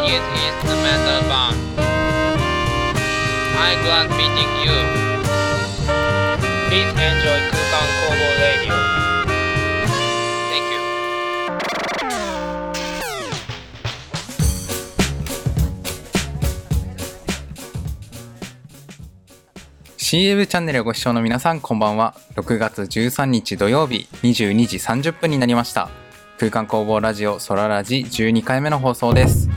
one is instrumental band. I'm glad meeting you. Please enjoy Kukan Kobo Radio. Thank you. ー CM チャンネルをご視聴の皆さんこんばんは6月13日土曜日22時30分になりました空間工房ラジオソララジ12回目の放送です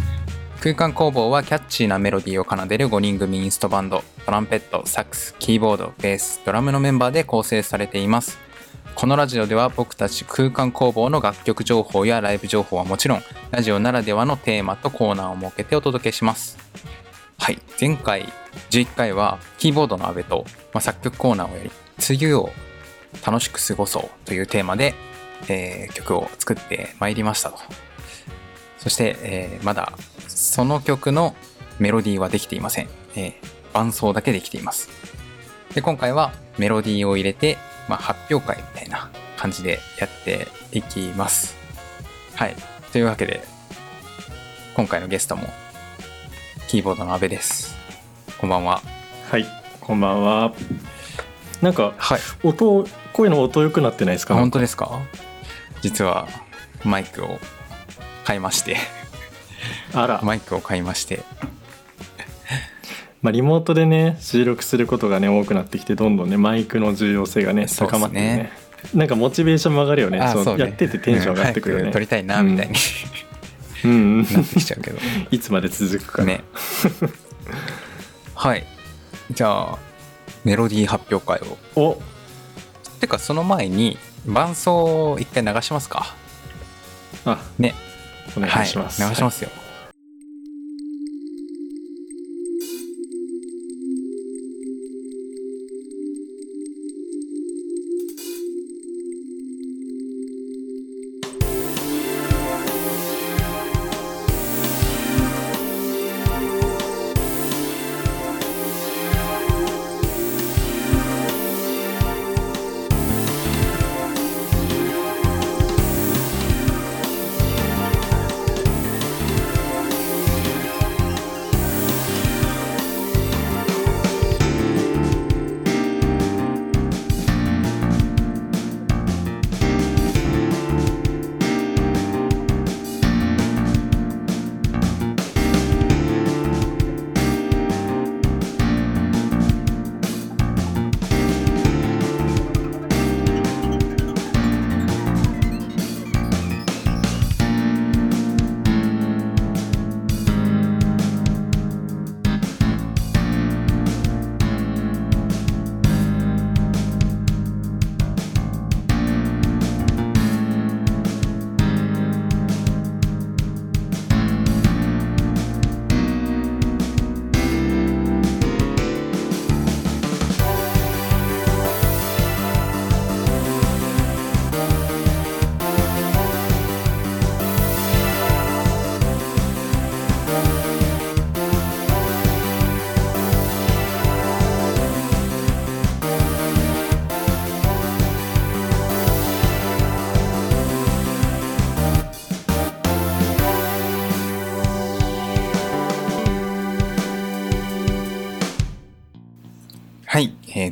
空間工房はキャッチーなメロディーを奏でる5人組インストバンド。トランペットサックスキーボードベースドラムのメンバーで構成されています。このラジオでは僕たち空間工房の楽曲情報やライブ情報はもちろんラジオならではのテーマとコーナーを設けてお届けします。はい前回11回はキーボードの阿部と、まあ、作曲コーナーをやり梅雨を楽しく過ごそうというテーマで、えー曲を作ってまいりましたと。そして、えーまだその曲のメロディーはできていません、えー伴奏だけできています。で今回はメロディーを入れて、まあ、発表会みたいな感じでやっていきます。はい。というわけで今回のゲストもキーボードの阿部です。こんばんは。はい、こんばんは。なんかはい。音声の音良くなってないですか？本当ですか？実はマイクを買いましてあら、マイクを買いまして。まあリモートでね収録することがね多くなってきてどんどんねマイクの重要性がねそうっすね。高まってね。なんかモチベーションも上がるよね。そうあそうね。やっててテンション上がってくるよね。早く撮りたいなみたいに、うん。うん。なってきちゃうけど。いつまで続くか。な。ね。はい。じゃあメロディー発表会を。お、てかその前に伴奏を一回流しますか。あ、ねお願いします。はい、流しますよ、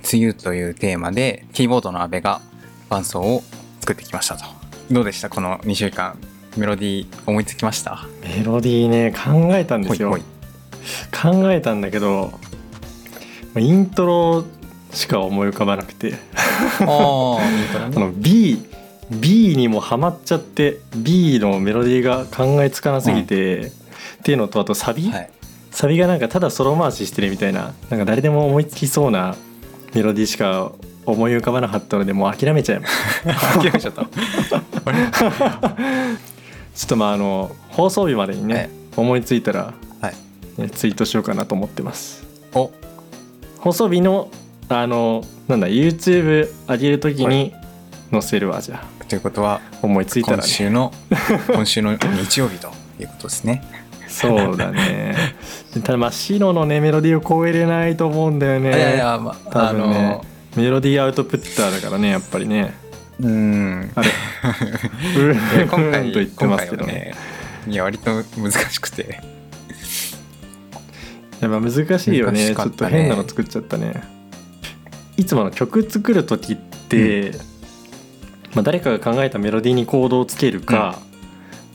えー梅雨というテーマでキーボードの阿部が伴奏を作ってきましたと。どうでした？この2週間メロディー思いつきました？メロディーね考えたんですよ。ほい考えたんだけど、まあイントロしか思い浮かばなくて。ほい あの B B にもハマっちゃって B のメロディーが考えつかなすぎて、っていうのとあとサビ、はい。サビがなんかただソロ回ししてるみたいななんか誰でも思いつきそうなメロディーしか思い浮かばなかったのでもう諦めちゃいました諦めちゃった。ちょっとまああの放送日までにね、はい。思いついたら、はい。ねツイートしようかなと思ってます。お。放送日のあのなんだ YouTube 上げるときに載せるわじゃあ。ということは思いついたら今ね週の今週の日曜日ということですねそうだね。ただまあ白のねメロディーを超えれないと思うんだよね。いやいやまあ多あ分ね。のメロディーアウトプッターだからねやっぱりね。うん。あれ。今ん回と言って今ますけどね。ねいや割と難しくて。やまあ難しいよね。難しかっちょったとね変なの作っちゃったね。いつもの曲作る時って、まあ、誰かが考えたメロディーにコードをつけるか、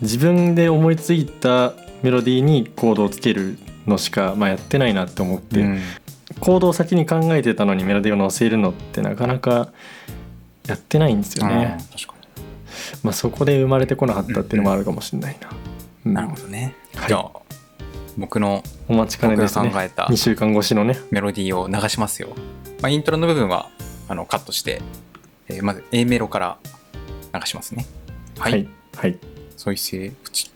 自分で思いついたメロディーにコードをつけるのしか、まあ、やってないなって思って、うん。コードを先に考えてたのにメロディーを乗せるのってなかなかやってないんですよね、まあ、そこで生まれてこなかったっていうのもあるかもしれないな、うん。になるほどね、はい。じゃあ僕のお待ちかねですね考えた2週間越しのね。メロディーを流しますよ、まあ、イントロの部分はあのカットして、えーまず A メロから流しますね。はい、はい、はい。再生プチお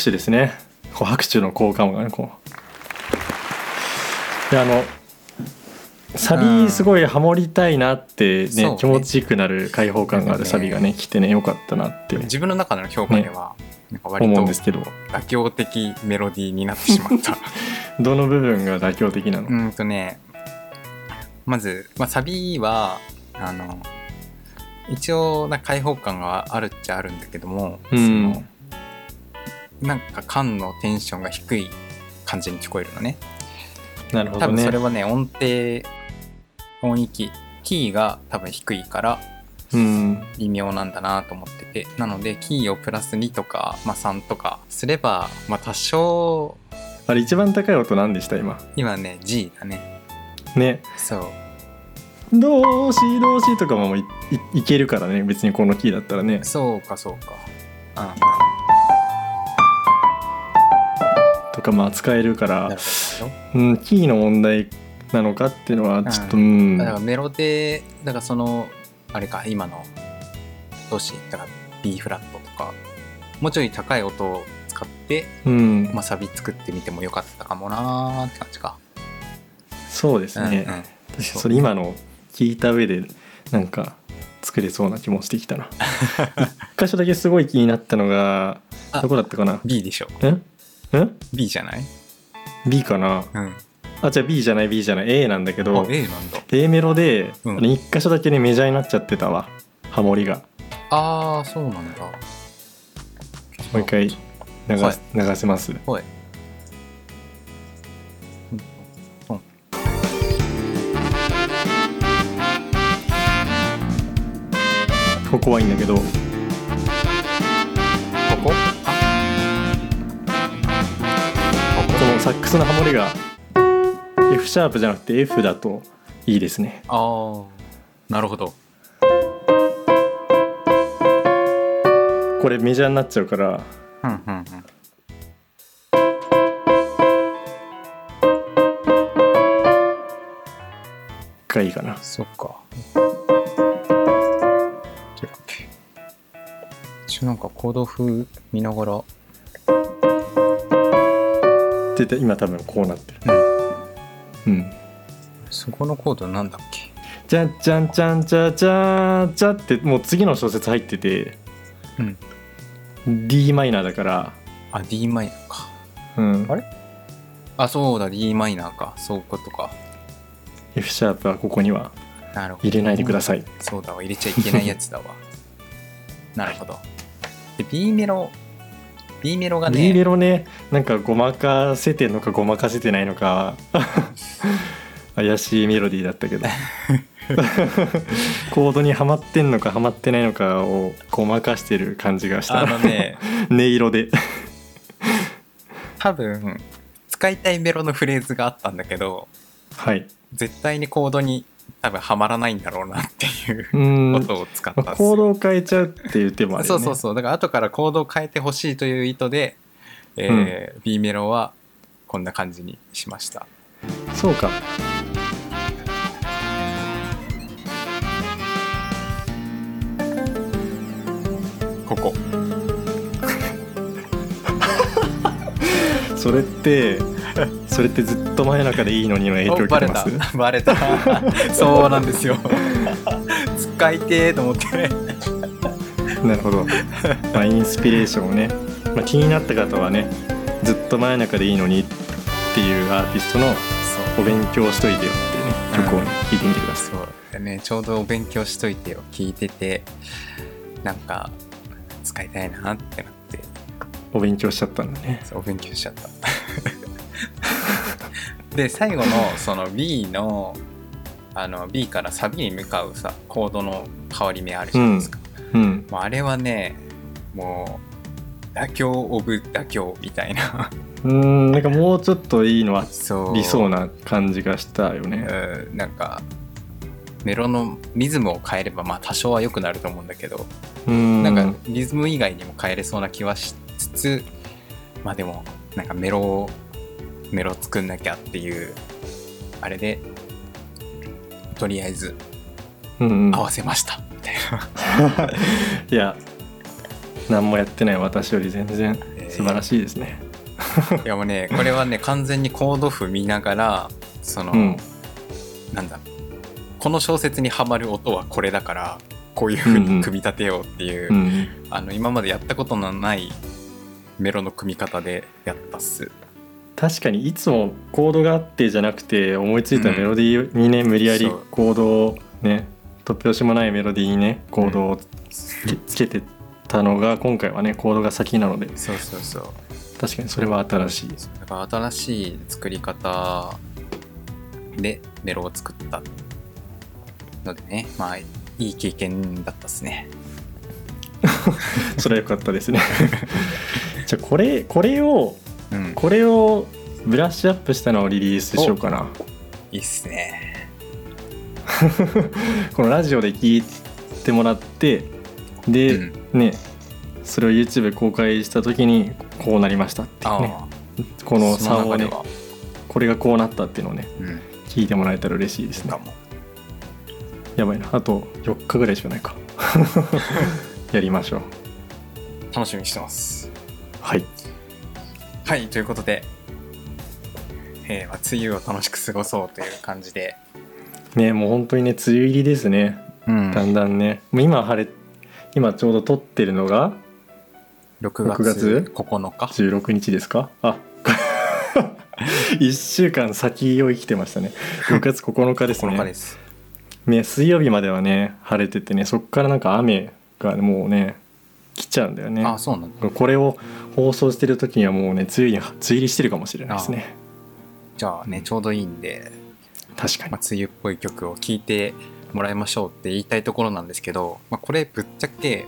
拍手ですね。こう拍手の効果音がねこう。であのサうんビすごいハモりたいなってね,、そうね。気持ちよくなる開放感があるサビがね来てねよかったなって。自分の中での評価では、なんか割と思うんですけど。妥協的メロディーになってしまった。どの部分が妥協的なの、うーんとねまず、まあ、サビはあの一応な開放感があるっちゃあるんだけども、うん。そのなんか缶のテンションが低い感じに聞こえるのね。多なるほどね。分それはね音程音域キーが多分低いからうん。微妙なんだなと思ってて。なのでキーをプラス2とか、まあ、3とかすれば、まあ、多少あれ一番高い音何でした今？今ね G だね。ね。そう。どうしどうしとかもいいいけるからね。別にこのキーだったらね。そうかそうか。うんとかまあ使えるからうん、キーの問題なのかっていうのはちょっとううん、だからメロディだからそのあれか今のどうしだから B フラットとかもうちょい高い音を使って、うん。まあ、サビ作ってみてもよかったかもなーって感じか。そうですね、うんうん。確かにそれ今の聞いた上でなんか作れそうな気もしてきたな。一箇所だけすごい気になったのがあどこだったかな？B でしょんん B じゃない？B かな？うん。あじゃあ B じゃない？B じゃない？A なんだけあど A なんだ。A メロで、うん。あれ一箇所だけねメジャーになっちゃってたわ。ハモリが。ああそうなんだ。もう一回流,、はい。流せます。ほい。ここはいいんだけど。ここ？ここのサックスのハモリが F シャープじゃなくて F だといいですね。ああなるほど。これメジャーになっちゃうから。うんうんうんがいいかな。そっか。一応なんかコード風見ながら、でで今多分こうなってるうんそこのコードなんだっけ？じゃんじゃんじゃんじゃじゃんじゃってもう次の小説入っててうん D マイナーだからあ、d マイナーか。うんあれ？あ、そうだ、d マイナーか。そういうことか。F シャープはここにはなるほど。入れないでくださいそうだわ、入れちゃいけないやつだわ。なるほど。で、B メロ B メロが B メねロね。なんかごまかせてんのかごまかせてないのか。怪しいメロディーだったけど。コードにはまってんのかはまってないのかをごまかしてる感じがした。あのね。音色で。多分使いたいメロのフレーズがあったんだけどはい。絶対にコードに多分はまらないんだろうなっていうことを使ったんまあですよ。コードを変えちゃうっていう手もあるよね。そうそうそう。だから後からコードを変えてほしいという意図で、えー B メロはこんな感じにしました。そうか。ここ。それって それってずっと真夜中でいいのにの影響受けてまたす？バレた。そうなんですよ。使いてーと思って。なるほど、まあ、インスピレーションをね、まあ、気になった方はねずっと真夜中でいいのにっていうアーティストのお勉強しといてよっていうね曲をね聴いてみてください。そうでね。ちょうどお勉強しといてよ聞いててなんか使いたいなってなって。お勉強しちゃったんだね。そうお勉強しちゃったで最後のその B のあの B からサビに向かうさコードの変わり目あるじゃないですか、うんもうあれはねもう妥協オブ妥協みたいな。うーんなんかもうちょっといいのありそう。な感じがしたよね。うんなんかメロのリズムを変えればまあ多少は良くなると思うんだけど、うーん。なんかリズム以外にも変えれそうな気はしつつまあでもなんかメロをメロ作んなきゃっていうあれでとりあえずうんうん。合わせました。みたいな、いや何もやってない私より全然えー。素晴らしいですね、いやもうねこれはね完全にコード譜見ながらその、うん。なんだこの小説にはまる音はこれだからこういう風に組み立てようっていう、うん。あの今までやったことのないメロの組み方でやったっす確かにいつもコードがあってじゃなくて思いついたメロディーにね、無理やりコードをね突拍子もないメロディーにねコードをつけつけてたのが今回はねコードが先なので。そうそうそう。確かにそれは新しい。だから新しい作り方でメロを作ったのでね。まあいい経験だったっすね。それは良かったですね。じゃあこれこれをうん。これをブラッシュアップしたのをリリースしようかな。いいっすね。このラジオで聞いてもらってで、うん。ねそれを YouTube 公開した時にこうなりましたっていうね。あこのあ差をね。これがこうなったっていうのをねうん。聞いてもらえたら嬉しいですね。やばいな。あと4日ぐらいしかないか。やりましょう。楽しみにしてます。はいはいということで、えーまあ、梅雨を楽しく過ごそうという感じで、ねもう本当にね梅雨入りですね。うん。だんだんね。もう今晴れ今ちょうど撮ってるのが6 6月月？9日？16日ですか？あ 1週間先を生きてましたね。6月9日です9日ねです。ね水曜日まではね晴れててねそっからなんか雨がもうね来ちゃうんだよね。あそうなんだ。これを放送してる時にはもうね梅雨に梅雨入りしてるかもしれないですね。じゃあねちょうどいいんで、確かに。まあ、梅雨っぽい曲を聴いてもらいましょうって言いたいところなんですけど、まあ、これぶっちゃけ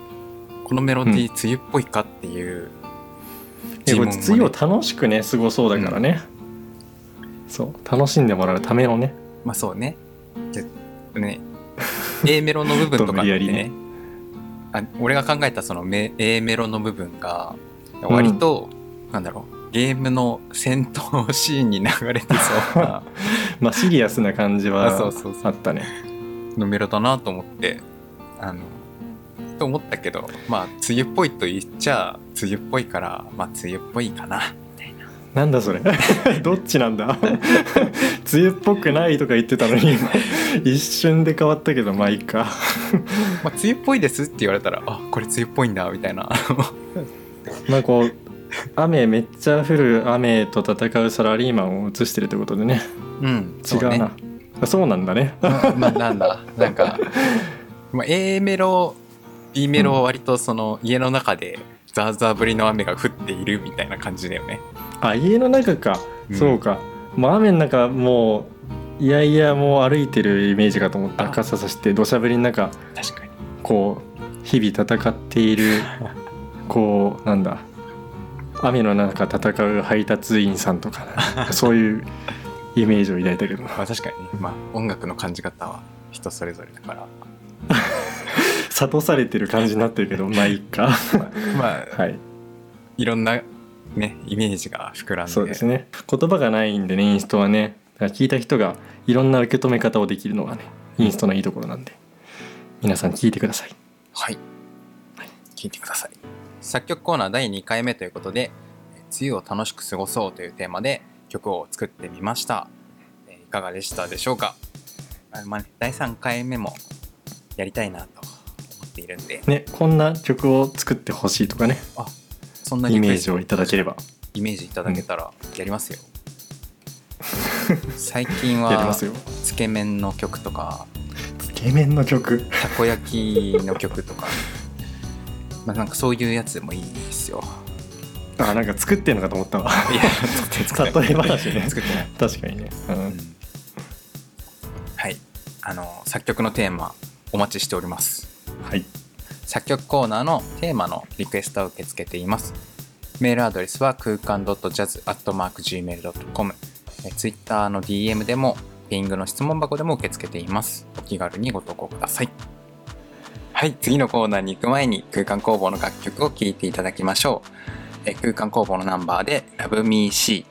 このメロディー梅雨っぽいかっていういやこれも梅雨を楽しくね過ごそうだからね、そう楽しんでもらうためのね。まあそうね。でね。A メロの部分とかってね あ俺が考えたそのメ A メロの部分が割と、なんだろうゲームの戦闘シーンに流れてそうな まあシリアスな感じはあったね。のメロだなと思ってあのと思ったけどまあ梅雨っぽいと言っちゃ梅雨っぽいからまあ梅雨っぽいかな。なんだそれ？どっちなんだ？梅雨っぽくないとか言ってたのに今一瞬で変わったけどまあいいかまあ梅雨っぽいですって言われたらあこれ梅雨っぽいんだみたいな。まあこう雨めっちゃ降る雨と戦うサラリーマンを映してるってことでね。うん違うな。あそうなんだね。ままあなんだ。なんか、まあ、A メロ B メロは割とその家の中でザーザー降りの雨が降っているみたいな感じだよね。あ家の中か、うん。そうか。もう雨の中もういやいやもう歩いてるイメージかと思った。あ。傘さして土砂降りの中。確かにこう日々戦っている こうなんだ雨の中戦う配達員さんとか そういうイメージを抱いたけどまあ確かにね、まあ、音楽の感じ方は人それぞれだから。諭されてる感じになってるけどまあいいか。まあ、はい。い、ろんなねイメージが膨らんで。そうですね。言葉がないんでねインストはね。聞いた人がいろんな受け止め方をできるのがねインストのいいところなんで皆さん聞いてください。はい、聞いてください。作曲コーナー第2回目ということで「梅雨を楽しく過ごそう」というテーマで曲を作ってみました。えーいかがでしたでしょうか？あまあね第3回目もやりたいなと思っているんで。ねこんな曲を作ってほしいとかね。そんなイメージをいただければ。イメージいただけたらやりますよ、最近は つけ麺の曲とかつけ麺の曲。たこ焼きの曲とか。まあなんかそういうやつでもいいですよ。あなんか作ってんのかと思ったわ。いや作って作って例え話ね。作ってない。確かにね、う、うん。んはい。あの作曲のテーマお待ちしております。はい。作曲コーナーのテーマのリクエストを受け付けています。メールアドレスは空間 .jazz.gmail.com ツイッターの DM でもピングの質問箱でも受け付けています。お気軽にご投稿ください。はい次のコーナーに行く前に空間工房の楽曲を聴いていただきましょう。え空間工房のナンバーで Love Me See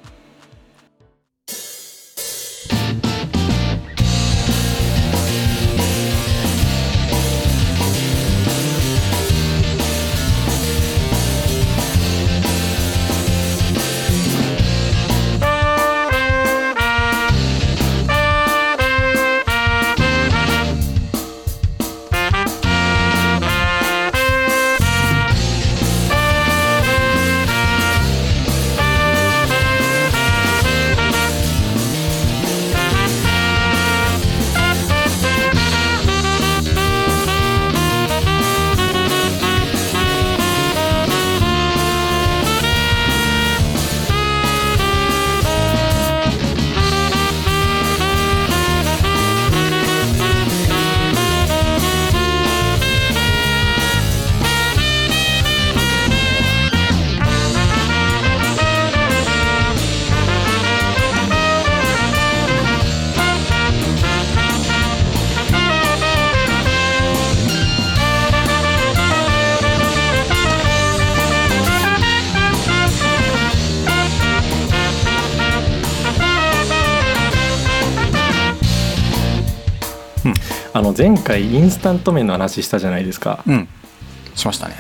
あの前回インスタント麺の話したじゃないですか。うん。しましたね。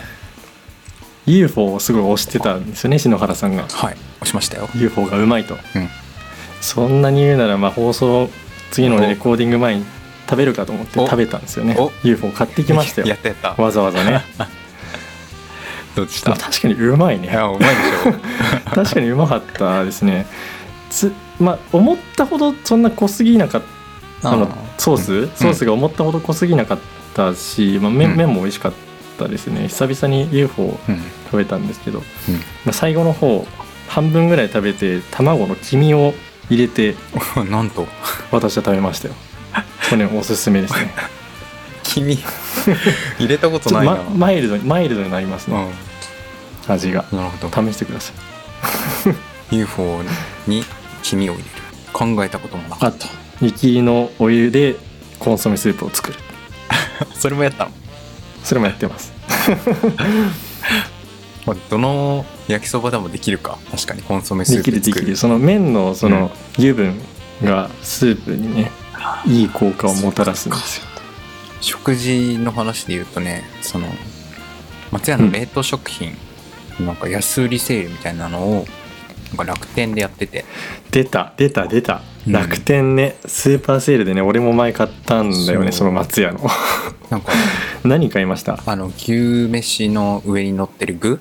UFO をすごい推してたんですよね篠原さんが。はい。押しましたよ。UFO がうまいと。うん。そんなに言うならまあ放送次のレコーディング前に食べるかと思ってお。食べたんですよね。お。UFO 買ってきましたよ。やったやった。わざわざね。どうでした？でも確かにうまいね。いやうまいでしょ 確かにうまかったですね。つまあ思ったほどそんな濃すぎなかったあのソース、ソースが思ったほど濃すぎなかったし、まあ、麺も美味しかったですね。久々に UFO うん。食べたんですけど、まあ、最後の方半分ぐらい食べて卵の黄身を入れてうん なんと。私は食べましたよ。これねおすすめですね。君 入れたことないな、ま、マイルドにマイルドになりますね、味が。うんなるほど。試してください。UFO に黄身を入れる。考えたこともなかっあと雪のお湯でコンソメスープを作る。た それもやったの？それもやってます。まあどの焼きそばでもできるか。確かにコンソメスーできるできる。その麺のその油分がスープにねいい効果をもたらすんですよ。食事の話で言うとねその松屋の冷凍食品、なんか安売りセールみたいなのをなんか楽天でやってて。出た出た出た、うん楽天ねスーパーセールでね俺も前買ったんだよねその松屋の。なんか 何買いました？あの牛飯の上に乗ってる具？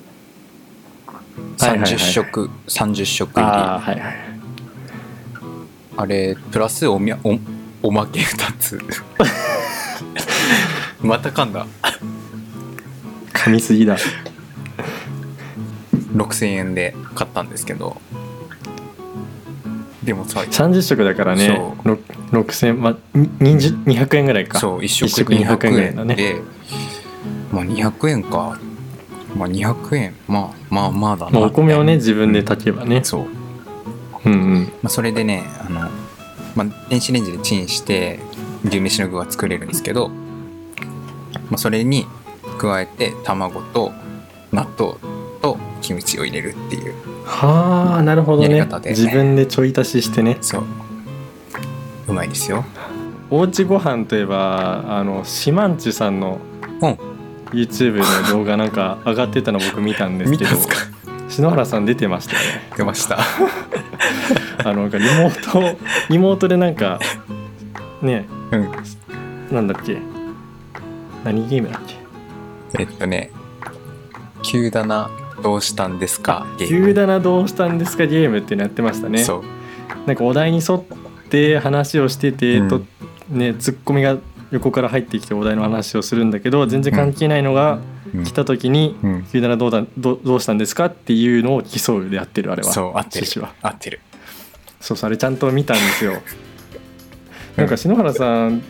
はいはいはい。30食30食入り。ああはいはいあれプラスおみゃおおまけ2つ。また噛んだ。噛みすぎだ。6000円で買ったんですけどでもさ30食だからねそろ6000まあ20 200円ぐらいか。そう1食一食200円ぐらいだね。で、まあ200円か。まあ200円。まあまあまあだな。まあ、お米をねみ自分で炊けばね。たいなそう、うんうん。まあ、それでねあの、まあ、電子レンジでチンして牛飯の具が作れるんですけど、まあ、それに加えて卵と納豆とキムチを入れるっていうはあなるほどね。自分でちょい足ししてね。そう。うまいですよ。おうちご飯といえばあのシマンチュさんのうん。YouTube の動画なんか上がってたの僕見たんですけど篠原さん出てましたよね。出ました。あのリモートリモートでなんかねうん。なんだっけ？何ゲームだっけ？えっとね「急だなどうしたんですか?」ゲーム。急だなどうしたんですか？ゲームっていうのやってましたね。そう。なんかお題に沿って話をしてて、うん。とねツッコミが横から入ってきてお題の話をするんだけど全然関係ないのがうん。来た時にうん「急だなどうだどうどうしたんですか?」っていうのを競うでやってるあれは。そう合ってる。合ってる。そうそうあれちゃんと見たんですよ。なんか篠原さん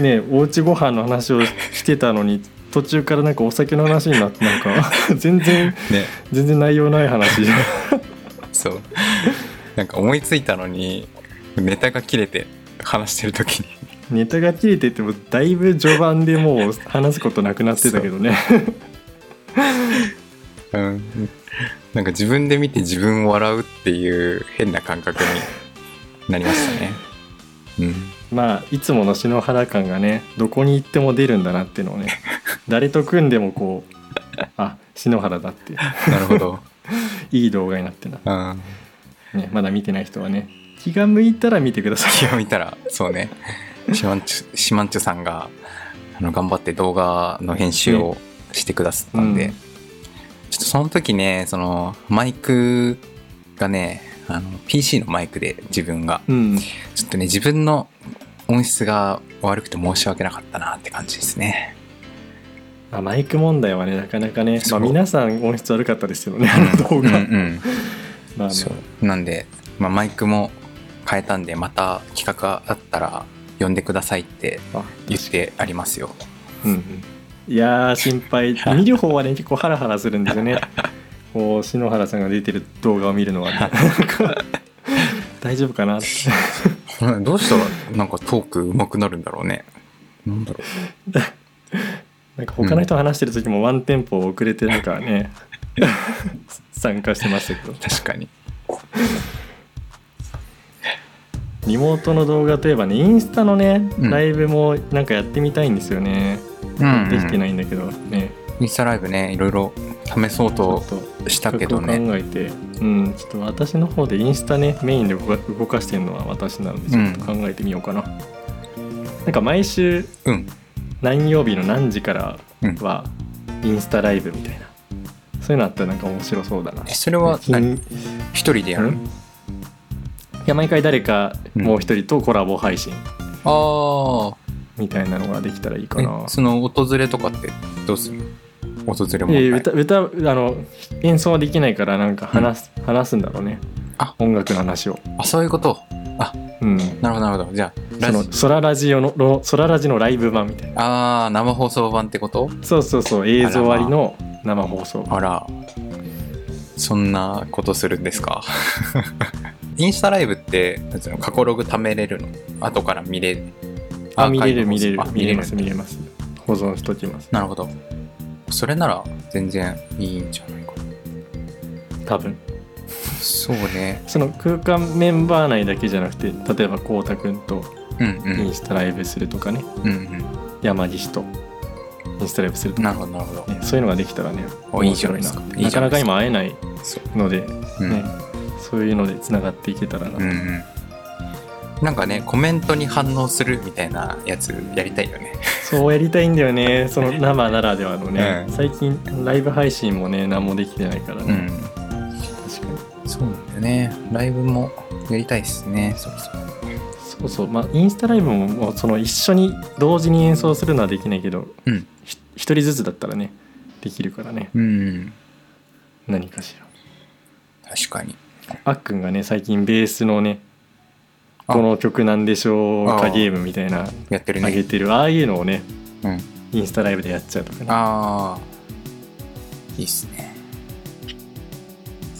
ねおうちご飯の話をしてたのに途中からなんかお酒の話になってなんか 全然ね。全然内容ない話じゃん。そう。なんか思いついたのにネタが切れて話してる時に。ネタが切れててもだいぶ序盤でもう話すことなくなってたけどね。う。ん。なんか自分で見て自分を笑うっていう変な感覚になりましたね。うん。まあいつもの篠原感がねどこに行っても出るんだなっていうのをね誰と組んでもこうあ篠原だって。なるほど、いい動画になってな、うん、ね、まだ見てない人はね気が向いたら見てください。気を見たらそうね。シマンチュシマンチュさんがあの頑張って動画の編集をしてくださったんで、うん。ちょっとその時ねそのマイクがねあの PC のマイクで自分が。うん。ちょっとね自分の音質が悪くて申し訳なかったなって感じですねまあ、マイク問題はねなかなかね、まあ、皆さん音質悪かったですよねあの動うん画、うん。まあまあ。なんで、まあ、マイクも変えたんでまた企画があったら呼んでくださいってあ言ってありますよ。うんうん。いやー心配。見る方はね結構ハラハラするんですよね。こう篠原さんが出てる動画を見るのはね。大丈夫かなって。うんどうしたらなんかトーク上手くなるんだろうね。なんだろなんか他の人話してる時もワンテンポ遅れてなんかね参加してましたけど。う確かに。リモートの動画といえばねインスタのねうん。ライブもなんかやってみたいんですよね、うんできてないんだけどね。インスタライブねいろいろ試そうとしたけどね。考えて、うん、ちょっと私の方でインスタねメインで動かしてるのは私なのでちょっと考えてみようかな、なんか毎週うん何曜日の何時からうん。はインスタライブみたいな、そういうのあったらなんか面白そうだな。えそれは何？金一人でやる？うん。いや毎回誰かうん。もう一人とコラボ配信ああみたいなのができたらいいかな。え、その訪れとかってどうする？の訪れ問題、えー歌歌あの演奏はできないからなんか話す,、話すんだろうね。あ。音楽の話を。あそういうことうん。なるほどなるほど。じゃあそのラジソララジオののソララジのライブ版みたいな。ああ生放送版ってこと？そうそうそう映像ありの生放送あら。そんなことするんですか？インスタライブってなんつうの過去ログ貯めれるの？後から見れあ見れる見れる。あ見れます見れます。保存しときます。なるほど。それなら全然いいんじゃないかな。多分そうね。その空間メンバー内だけじゃなくて例えばこうたくんとうんうん。インスタライブするとかね、うん山岸とインスタライブするうんなとか、るほどなるほど。ね、そういうのができたらね面白いな。いか。なか今会えないので、うん。ね、そういうのでつながっていけたらな、うんうん。なんかねコメントに反応するみたいなやつやりたいよね。そうやりたいんだよね。その生ならではのね、うん。最近ライブ配信もね何もできてないからね、うんね。ライブもやりたいっすねそうそうそうそう。まあインスタライブももうその一緒に同時に演奏するのはできないけどうん。ひ一人ずつだったらねできるからね。うん。何かしら。確かに。あっくんがね最近ベースのねあ。この曲なんでしょうかゲームみたいなやってる上げねてる。ああいうのをねうん。インスタライブでやっちゃうとかね。ああ。いいっすね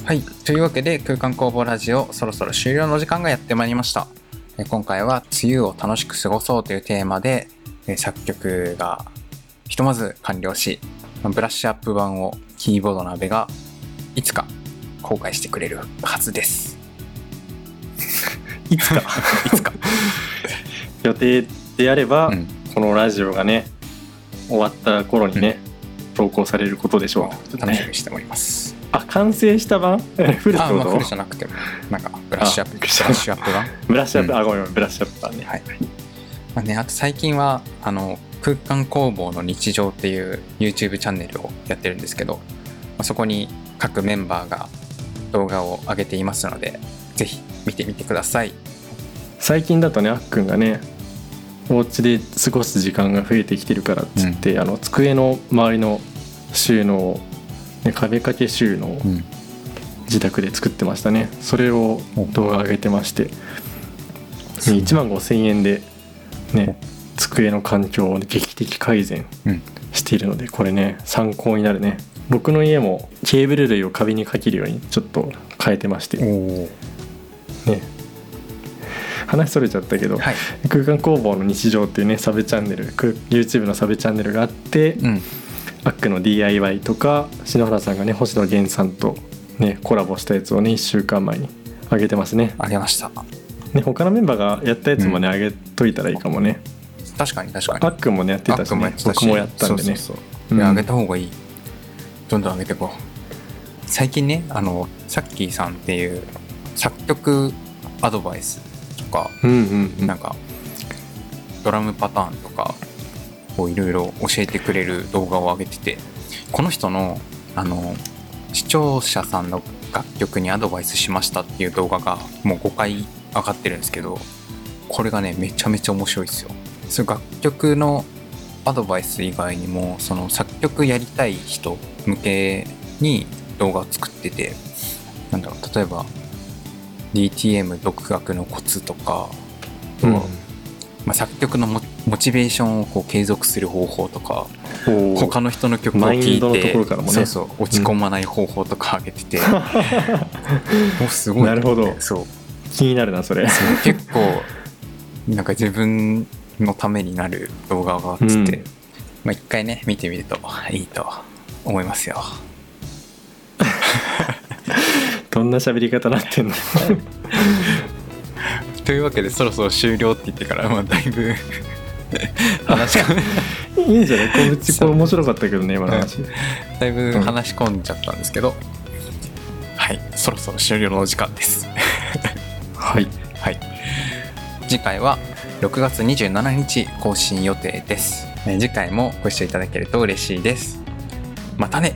はい。というわけで空間工房ラジオそろそろ終了の時間がやってまいりました。え今回は梅雨を楽しく過ごそうというテーマでえ作曲がひとまず完了しブラッシュアップ版をキーボードの阿部がいつか公開してくれるはずです。いつか？いつか、予定であれば、うん、このラジオがね終わった頃にね、投稿されることでしょう、楽しみにしております、あ完成した版？フルってあまあフルじゃなくてもなんかブラッシュアップ。ブラッシュアップ版？ブラッシュアップ、うんあごめん。ごめんブラッシュアップ版ね。はい。まあね、あと最近はあの空間工房の日常っていう YouTube チャンネルをやってるんですけど、まあ、そこに各メンバーが動画を上げていますのでぜひ見てみてください。最近だとねあっくんがねお家で過ごす時間が増えてきてるからっつって、あの机の周りの収納を、ね、壁掛け収納自宅で作ってましたね。それを動画上げてまして。そう1万5,000円でね机の環境を劇的改善うん。しているのでこれね参考になるね。僕の家もケーブル類を壁にかけるようにちょっと変えてまして。ね。話それちゃったけど、はい。空間工房の日常っていうねサブチャンネルく YouTube のサブチャンネルがあって、うんアックの DIY とか篠原さんがね星野源さんとねコラボしたやつをね1週間前に上げてますね。ありました。ね他のメンバーがやったやつもね、上げといたらいいかもね。確かに確かに。あっくんもねやってたし,、ね、ってたし僕もやったんでね。そうそうそうう。ん。げた方がいい。どんどん上げていこう。最近ねあのさっきーさんっていう作曲アドバイスとかうんうんうん。なんかドラムパターンとかをいろいろ教えてくれる動画を上げててこの人のあの視聴者さんの楽曲にアドバイスしましたっていう動画がもう5回上がってるんですけどこれがねめちゃめちゃ面白いですよ。そ楽曲のアドバイス以外にもその作曲やりたい人向けに動画を作っててなんだろう例えば DTM 独学のコツとかうんまあ、作曲のモモチベーションをこう継続する方法とか他の人の曲を聴いてころからもね。そうそう落ち込まない方法とかあげてて、もうすごい。なるほど。そう。気になるなそれ。結構なんか自分のためになる動画があってて、うん。まあ一回ね見てみるといいと思いますよ。どんな喋り方なってんの？というわけでそろそろ終了って言ってから、まあ、だいぶ話がいいんじゃない？これうちこれ面白かったけどね今の話。だいぶ話し込んじゃったんですけど、はい。そろそろ終了のお時間です。はい。はい。次回は6月27日更新予定です。えー次回もご視聴いただけると嬉しいです。またね